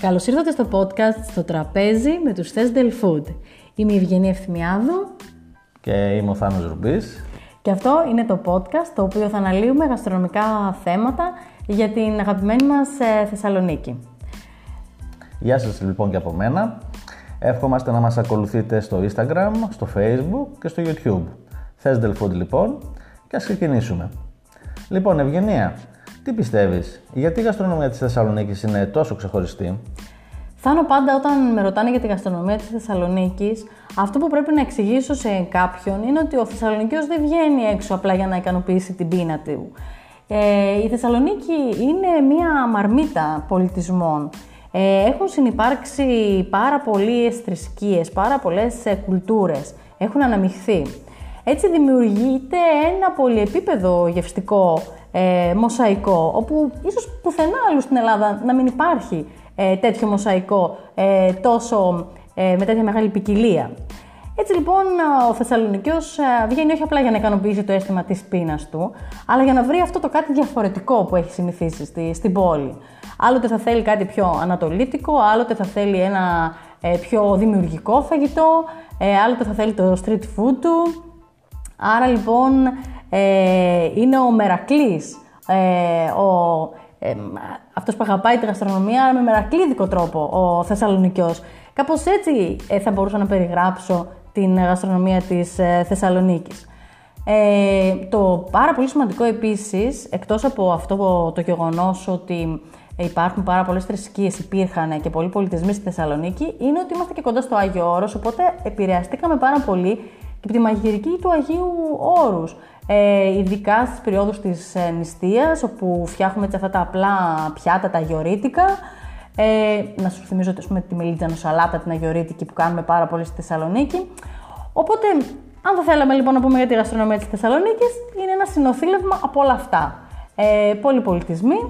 Καλώς ήρθατε στο podcast στο τραπέζι με τους Del Food. Είμαι η Ευγενία Ευθυμιάδου. Και είμαι ο Θάνος Ρουμπής. Και αυτό είναι το podcast το οποίο θα αναλύουμε γαστρονομικά θέματα για την αγαπημένη μας ε, Θεσσαλονίκη. Γεια σας λοιπόν και από μένα. Εύχομαστε να μας ακολουθείτε στο Instagram, στο Facebook και στο YouTube. Θες Del Food λοιπόν και ας ξεκινήσουμε. Λοιπόν, Ευγενία, τι πιστεύεις, γιατί η γαστρονομία της Θεσσαλονίκης είναι τόσο ξεχωριστή; Θάνο πάντα όταν με ρωτάνε για τη γαστρονομία της Θεσσαλονίκης, αυτό που πρέπει να εξηγήσω σε κάποιον είναι ότι ο Θεσσαλονίκιος δεν βγαίνει έξω απλά για να ικανοποιήσει την πείνα του. Ε, η Θεσσαλονίκη είναι μία μαρμίτα πολιτισμών. Ε, έχουν συνεπάρξει πάρα πολλές θρησκείες, πάρα πολλές ε, κουλτούρες. Έχουν αναμειχθεί. Έτσι δημιουργείται ένα πολυεπίπεδο γευστικό ε, μοσαϊκό, όπου ίσως πουθενά άλλου στην Ελλάδα να μην υπάρχει ε, τέτοιο μοσαϊκό ε, τόσο, ε, με τέτοια μεγάλη ποικιλία. Έτσι λοιπόν ο Θεσσαλονικιός βγαίνει όχι απλά για να ικανοποιήσει το αίσθημα της πείνας του, αλλά για να βρει αυτό το κάτι διαφορετικό που έχει συνηθίσει στη, στην πόλη. Άλλοτε θα θέλει κάτι πιο ανατολίτικο, άλλοτε θα θέλει ένα πιο δημιουργικό φαγητό, άλλοτε θα θέλει το street food του. Άρα λοιπόν ε, είναι ο Μερακλής, ε, ο, ε, αυτός που αγαπάει τη γαστρονομία με μερακλίδικο τρόπο, ο Θεσσαλονικιός. Κάπως έτσι ε, θα μπορούσα να περιγράψω την γαστρονομία της ε, Θεσσαλονίκης. Ε, το πάρα πολύ σημαντικό επίσης, εκτός από αυτό το γεγονός ότι υπάρχουν πάρα πολλές θρησκείες, υπήρχαν και πολλοί πολιτισμοί στη Θεσσαλονίκη, είναι ότι είμαστε και κοντά στο Άγιο Όρος, οπότε επηρεαστήκαμε πάρα πολύ και από τη μαγειρική του Αγίου Όρους ε, ειδικά στις περιόδους της ε, νηστείας, όπου φτιάχνουμε έτσι αυτά τα απλά πιάτα, τα αγιορείτικα. Ε, να σου θυμίζω πούμε, τη μελίτζανο σαλάτα, την αγιορείτικη που κάνουμε πάρα πολύ στη Θεσσαλονίκη. Οπότε, αν θα θέλαμε λοιπόν να πούμε για τη γαστρονομία της Θεσσαλονίκης, είναι ένα συνοθήλευμα από όλα αυτά. Ε, πολλοί πολιτισμοί,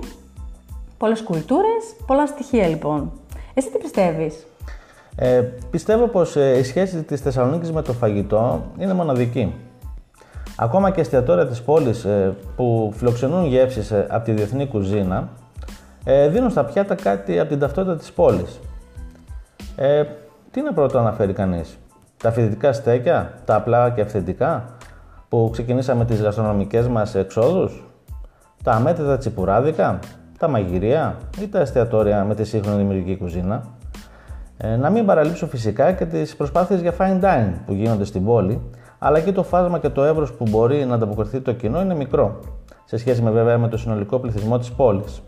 πολλές κουλτούρες, πολλά στοιχεία λοιπόν. Εσύ τι πιστεύεις; Ε, πιστεύω πως ε, η σχέση της Θεσσαλονίκης με το φαγητό είναι μοναδική. Ακόμα και εστιατόρια της πόλης ε, που φιλοξενούν γεύσεις ε, από τη διεθνή κουζίνα ε, δίνουν στα πιάτα κάτι από την ταυτότητα της πόλης. Ε, τι είναι πρώτο να αναφέρει κανείς; Τα φοιτητικά στέκια, τα απλά και αυθεντικά που ξεκινήσαμε τις γαστρονομικές μας εξόδους, τα αμέτρητα τσιπουράδικα, τα μαγειρία ή τα εστιατόρια με τη σύγχρονη δημιουργική κουζίνα; Ε, να μην παραλείψω φυσικά και τις προσπάθειες για fine dining που γίνονται στην πόλη αλλά και το φάσμα και το εύρος που μπορεί να ανταποκριθεί το κοινό είναι μικρό, σε σχέση με βέβαια με το συνολικό πληθυσμό της πόλης.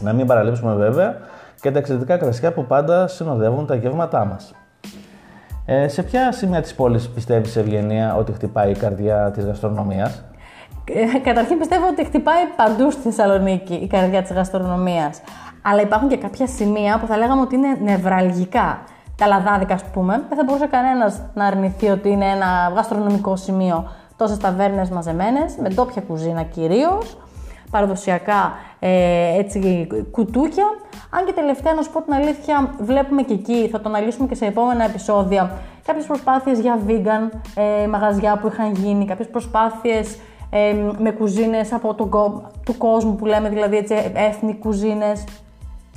Να μην παραλείψουμε βέβαια και τα εξαιρετικά κρασιά που πάντα συνοδεύουν τα γεύματά μας. Ε, σε ποια σημεία της πόλης πιστεύεις, Ευγενία, ότι χτυπάει η καρδιά της γαστρονομίας; Ε, καταρχήν πιστεύω ότι χτυπάει παντού στη Θεσσαλονίκη η καρδιά της γαστρονομίας. Αλλά υπάρχουν και κάποια σημεία που θα λέγαμε ότι είναι νευραλγικά τα λαδάδικα, ας πούμε, δεν θα μπορούσε κανένας να αρνηθεί ότι είναι ένα γαστρονομικό σημείο. Τόσες ταβέρνες μαζεμένες, με ντόπια κουζίνα κυρίως, παραδοσιακά ε, έτσι, κουτούκια. Αν και τελευταία, να σου πω την αλήθεια, βλέπουμε και εκεί, θα το αναλύσουμε και σε επόμενα επεισόδια, κάποιες προσπάθειες για vegan ε, μαγαζιά που είχαν γίνει, κάποιες προσπάθειες ε, με κουζίνες από τον του κόσμου που λέμε, δηλαδή έτσι, έθνη κουζίνες,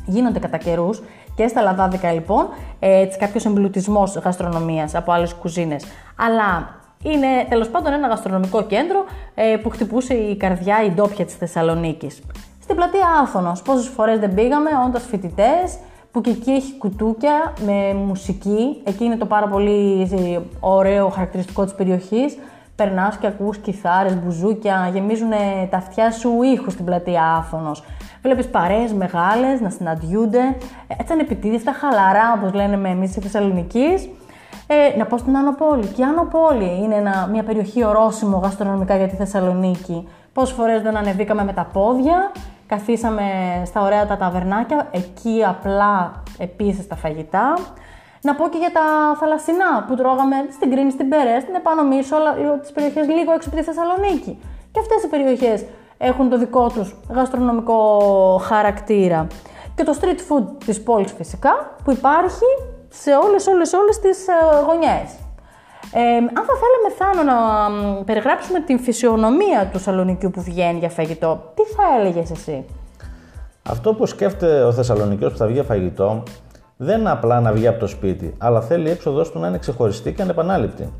γίνονται κατά καιρούς και στα λαδάδικα λοιπόν, έτσι κάποιος εμπλουτισμός γαστρονομίας από άλλες κουζίνες. Αλλά είναι τέλος πάντων ένα γαστρονομικό κέντρο ε, που χτυπούσε η καρδιά, η ντόπια της Θεσσαλονίκης. Στην πλατεία Άθωνος, πόσες φορές δεν πήγαμε, όντα φοιτητές, που και εκεί έχει κουτούκια με μουσική. Εκεί είναι το πάρα πολύ ε, ωραίο χαρακτηριστικό της περιοχής. Περνάς και ακούς κιθάρες, μπουζούκια, γεμίζουν τα αυτιά σου ήχους στην πλατεία Άθωνος. Βλέπεις παρέες μεγάλες να συναντιούνται, έτσι ανεπιτίδευτα, χαλαρά, όπως λένε με εμείς στη Θεσσαλονίκη. Ε, να πω στην Άνω Πόλη. Και η Άνω Πόλη είναι ένα, μια περιοχή ορόσημο γαστρονομικά για τη Θεσσαλονίκη. Πόσες φορές δεν ανεβήκαμε με τα πόδια, καθίσαμε στα ωραία τα ταβερνάκια, εκεί απλά επίσης τα φαγητά. Να πω και για τα θαλασσινά που τρώγαμε στην Κρίνη, στην Περέ, στην επάνω μίσο, αλλά τις περιοχές λίγο έξω από τη Θεσσαλονίκη. Και αυτές οι περιοχές έχουν το δικό τους γαστρονομικό χαρακτήρα. Και το street food της πόλης φυσικά, που υπάρχει σε όλες, όλες, όλες τις ε, γωνιές. Ε, αν θα θέλαμε Θάνο να περιγράψουμε την φυσιονομία του Σαλονικιού που βγαίνει για φαγητό, τι θα έλεγες εσύ; Αυτό που σκέφτεται ο Θεσσαλονικιός που θα βγει φαγητό δεν είναι απλά να βγει από το σπίτι, αλλά θέλει η έξοδό του να είναι ξεχωριστή και ανεπανάληπτη.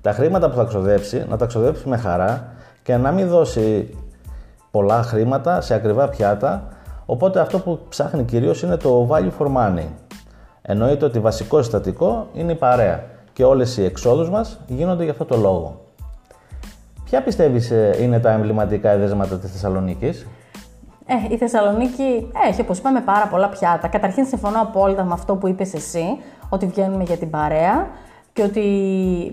Τα χρήματα που θα ξοδέψει, να τα ξοδέψει με χαρά και να μην δώσει πολλά χρήματα σε ακριβά πιάτα, οπότε αυτό που ψάχνει κυρίως είναι το value for money. Εννοείται ότι βασικό συστατικό είναι η παρέα και όλες οι εξόδους μας γίνονται για αυτό το λόγο. Ποια πιστεύεις ε, είναι τα εμβληματικά εδέσματα της Θεσσαλονίκης; Ε, η Θεσσαλονίκη έχει, όπως είπαμε, πάρα πολλά πιάτα. Καταρχήν, συμφωνώ απόλυτα με αυτό που είπες εσύ, ότι βγαίνουμε για την παρέα και ότι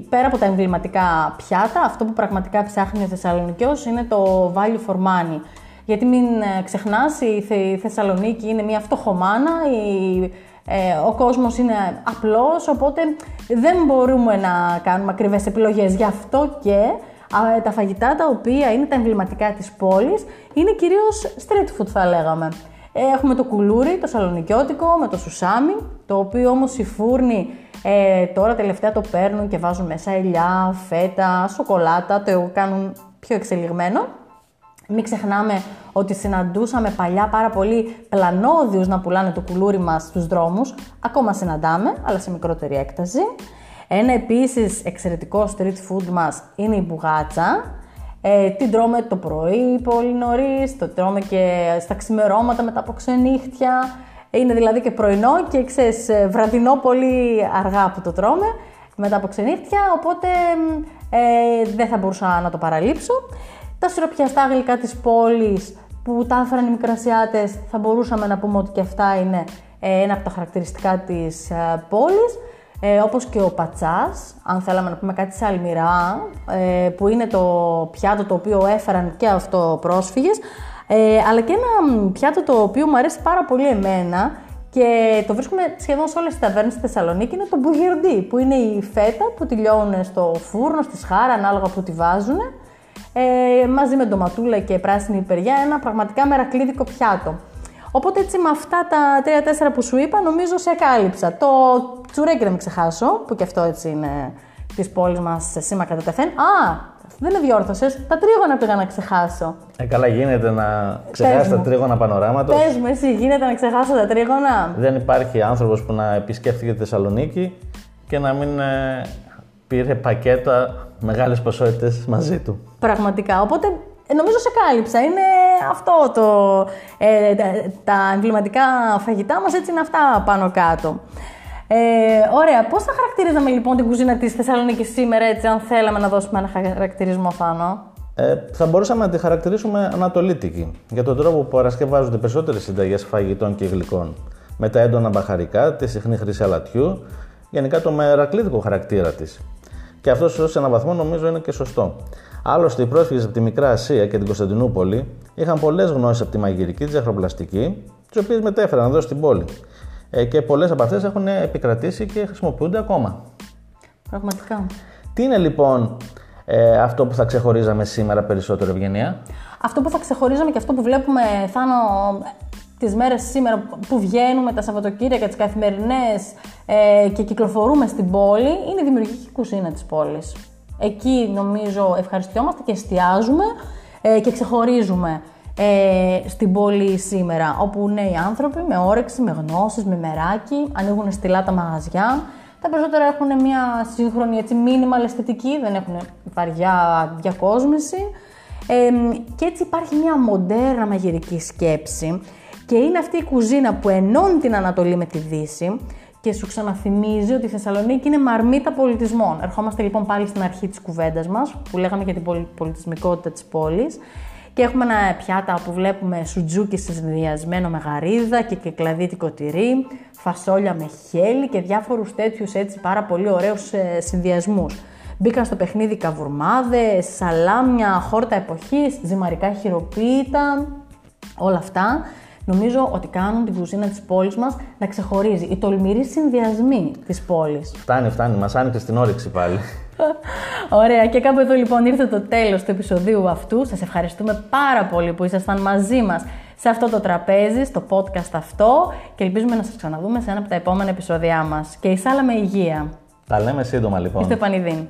πέρα από τα εμβληματικά πιάτα, αυτό που πραγματικά ψάχνει ο Θεσσαλονικιός είναι το value for money. Γιατί μην ε, ξεχνάς, η Θεσσαλονίκη είναι μια φτωχομάνα, η, ε, ο κόσμος είναι απλός, οπότε δεν μπορούμε να κάνουμε ακριβές επιλογές. Γι' αυτό και τα φαγητά τα οποία είναι τα εμβληματικά της πόλης είναι κυρίως street food θα λέγαμε. Έχουμε το κουλούρι, το σαλονικιώτικο με το σουσάμι, το οποίο όμως οι φούρνοι ε, τώρα τελευταία το παίρνουν και βάζουν μέσα ελιά, φέτα, σοκολάτα, το κάνουν πιο εξελιγμένο. Μην ξεχνάμε ότι συναντούσαμε παλιά πάρα πολύ πλανόδιους να πουλάνε το κουλούρι μας στους δρόμους. Ακόμα συναντάμε, αλλά σε μικρότερη έκταση. Ένα επίσης εξαιρετικό street food μας είναι η μπουγάτσα. Ε, την τρώμε το πρωί πολύ νωρίς, το τρώμε και στα ξημερώματα μετά από ξενύχτια. Είναι δηλαδή και πρωινό και ξέρεις, ε, βραδινό πολύ αργά που το τρώμε μετά από ξενύχτια, οπότε ε, δεν θα μπορούσα να το παραλείψω. Τα σιροπιαστά γλυκά της πόλης που τα έφεραν οι μικρασιάτες, θα μπορούσαμε να πούμε ότι και αυτά είναι ε, ένα από τα χαρακτηριστικά της ε, πόλης ε, όπως και ο πατσάς, αν θέλαμε να πούμε κάτι σε αλμυρά, ε, που είναι το πιάτο το οποίο έφεραν και αυτό πρόσφυγες, ε, αλλά και ένα πιάτο το οποίο μου αρέσει πάρα πολύ εμένα και το βρίσκουμε σχεδόν σε όλες τις ταβέρνες στη Θεσσαλονίκη, είναι το μπουγιρντί, που είναι η φέτα που τη λιώνουν στο φούρνο, στη σχάρα, ανάλογα που τη βάζουν, ε, μαζί με ντοματούλα και πράσινη υπεριά, ένα πραγματικά μερακλείδικο πιάτο. Οπότε έτσι με αυτά τα τρία-τέσσερα που σου είπα, νομίζω σε κάλυψα. Το τσουρέκι δεν με ξεχάσω, που και αυτό έτσι είναι της πόλης μας σε σήμα κατά τεθέν. Α, δεν με διόρθωσες. Τα τρίγωνα πήγα να ξεχάσω. Ε, καλά, γίνεται να ξεχάσεις τα τρίγωνα πανοράματος. Πες μου, εσύ, γίνεται να ξεχάσω τα τρίγωνα; Δεν υπάρχει άνθρωπος που να επισκέφθηκε τη Θεσσαλονίκη και να μην ε, πήρε πακέτα μεγάλες ποσότητες μαζί του. Πραγματικά. Οπότε ε, νομίζω σε κάλυψα. Είναι αυτό το. Ε, τα, εμβληματικά φαγητά μας έτσι είναι αυτά πάνω κάτω. Ε, ωραία. Πώς θα χαρακτηρίζαμε λοιπόν την κουζίνα της Θεσσαλονίκης σήμερα, έτσι, αν θέλαμε να δώσουμε ένα χαρακτηρισμό, Θάνο. Ε, θα μπορούσαμε να τη χαρακτηρίσουμε ανατολίτικη για τον τρόπο που παρασκευάζονται περισσότερες συνταγές φαγητών και γλυκών. Με τα έντονα μπαχαρικά, τη συχνή χρήση αλατιού, γενικά το μερακλείδικο χαρακτήρα της. Και αυτός σε έναν βαθμό νομίζω είναι και σωστό. Άλλωστε, οι πρόσφυγες από τη Μικρά Ασία και την Κωνσταντινούπολη είχαν πολλές γνώσεις από τη μαγειρική, της ζαχαροπλαστική, τις οποίες μετέφεραν εδώ στην πόλη. Ε, και πολλές από αυτές έχουν επικρατήσει και χρησιμοποιούνται ακόμα. Πραγματικά. Τι είναι λοιπόν ε, αυτό που θα ξεχωρίζαμε σήμερα περισσότερο, Ευγενία; Αυτό που θα ξεχωρίζαμε και αυτό που βλέπουμε, Θάνο, τις μέρες σήμερα που βγαίνουμε τα Σαββατοκύριακα, τις καθημερινές ε, και κυκλοφορούμε στην πόλη, είναι η δημιουργική κουζίνα της πόλης. Εκεί νομίζω ευχαριστιόμαστε και εστιάζουμε ε, και ξεχωρίζουμε ε, στην πόλη σήμερα, όπου νέοι άνθρωποι με όρεξη, με γνώσεις, με μεράκι, ανοίγουν στυλά τα μαγαζιά. Τα περισσότερα έχουν μια σύγχρονη έτσι, minimal αισθητική, δεν έχουν βαριά διακόσμηση. Ε, και έτσι υπάρχει μια μοντέρνα μαγειρική σκέψη και είναι αυτή η κουζίνα που ενώνει την Ανατολή με τη Δύση και σου ξαναθυμίζει ότι η Θεσσαλονίκη είναι μαρμίτα πολιτισμών. Ερχόμαστε λοιπόν πάλι στην αρχή της κουβέντας μας, που λέγαμε για την πολιτισμικότητα της πόλης. Και έχουμε ένα πιάτα που βλέπουμε σουτζούκι συνδυασμένο με γαρίδα και κεκλαδίτικο τυρί, φασόλια με χέλι και διάφορους τέτοιους έτσι πάρα πολύ ωραίους ε, συνδυασμούς. Μπήκαν στο παιχνίδι καβουρμάδες, σαλάμια, χόρτα εποχής, ζυμαρικά χειροποίητα, όλα αυτά νομίζω ότι κάνουν την κουζίνα της πόλης μας να ξεχωρίζει. Οι τολμηροί συνδυασμοί της πόλης. Φτάνει, φτάνει. Μας άνοιξε την όρεξη πάλι. Ωραία, και κάπου εδώ λοιπόν ήρθε το τέλος του επεισοδίου αυτού. Σας ευχαριστούμε πάρα πολύ που ήσασταν μαζί μας σε αυτό το τραπέζι, στο podcast αυτό και ελπίζουμε να σας ξαναδούμε σε ένα από τα επόμενα επεισόδια μας. Και εισάλα με υγεία. Τα λέμε σύντομα λοιπόν. Είστε πανηδίν.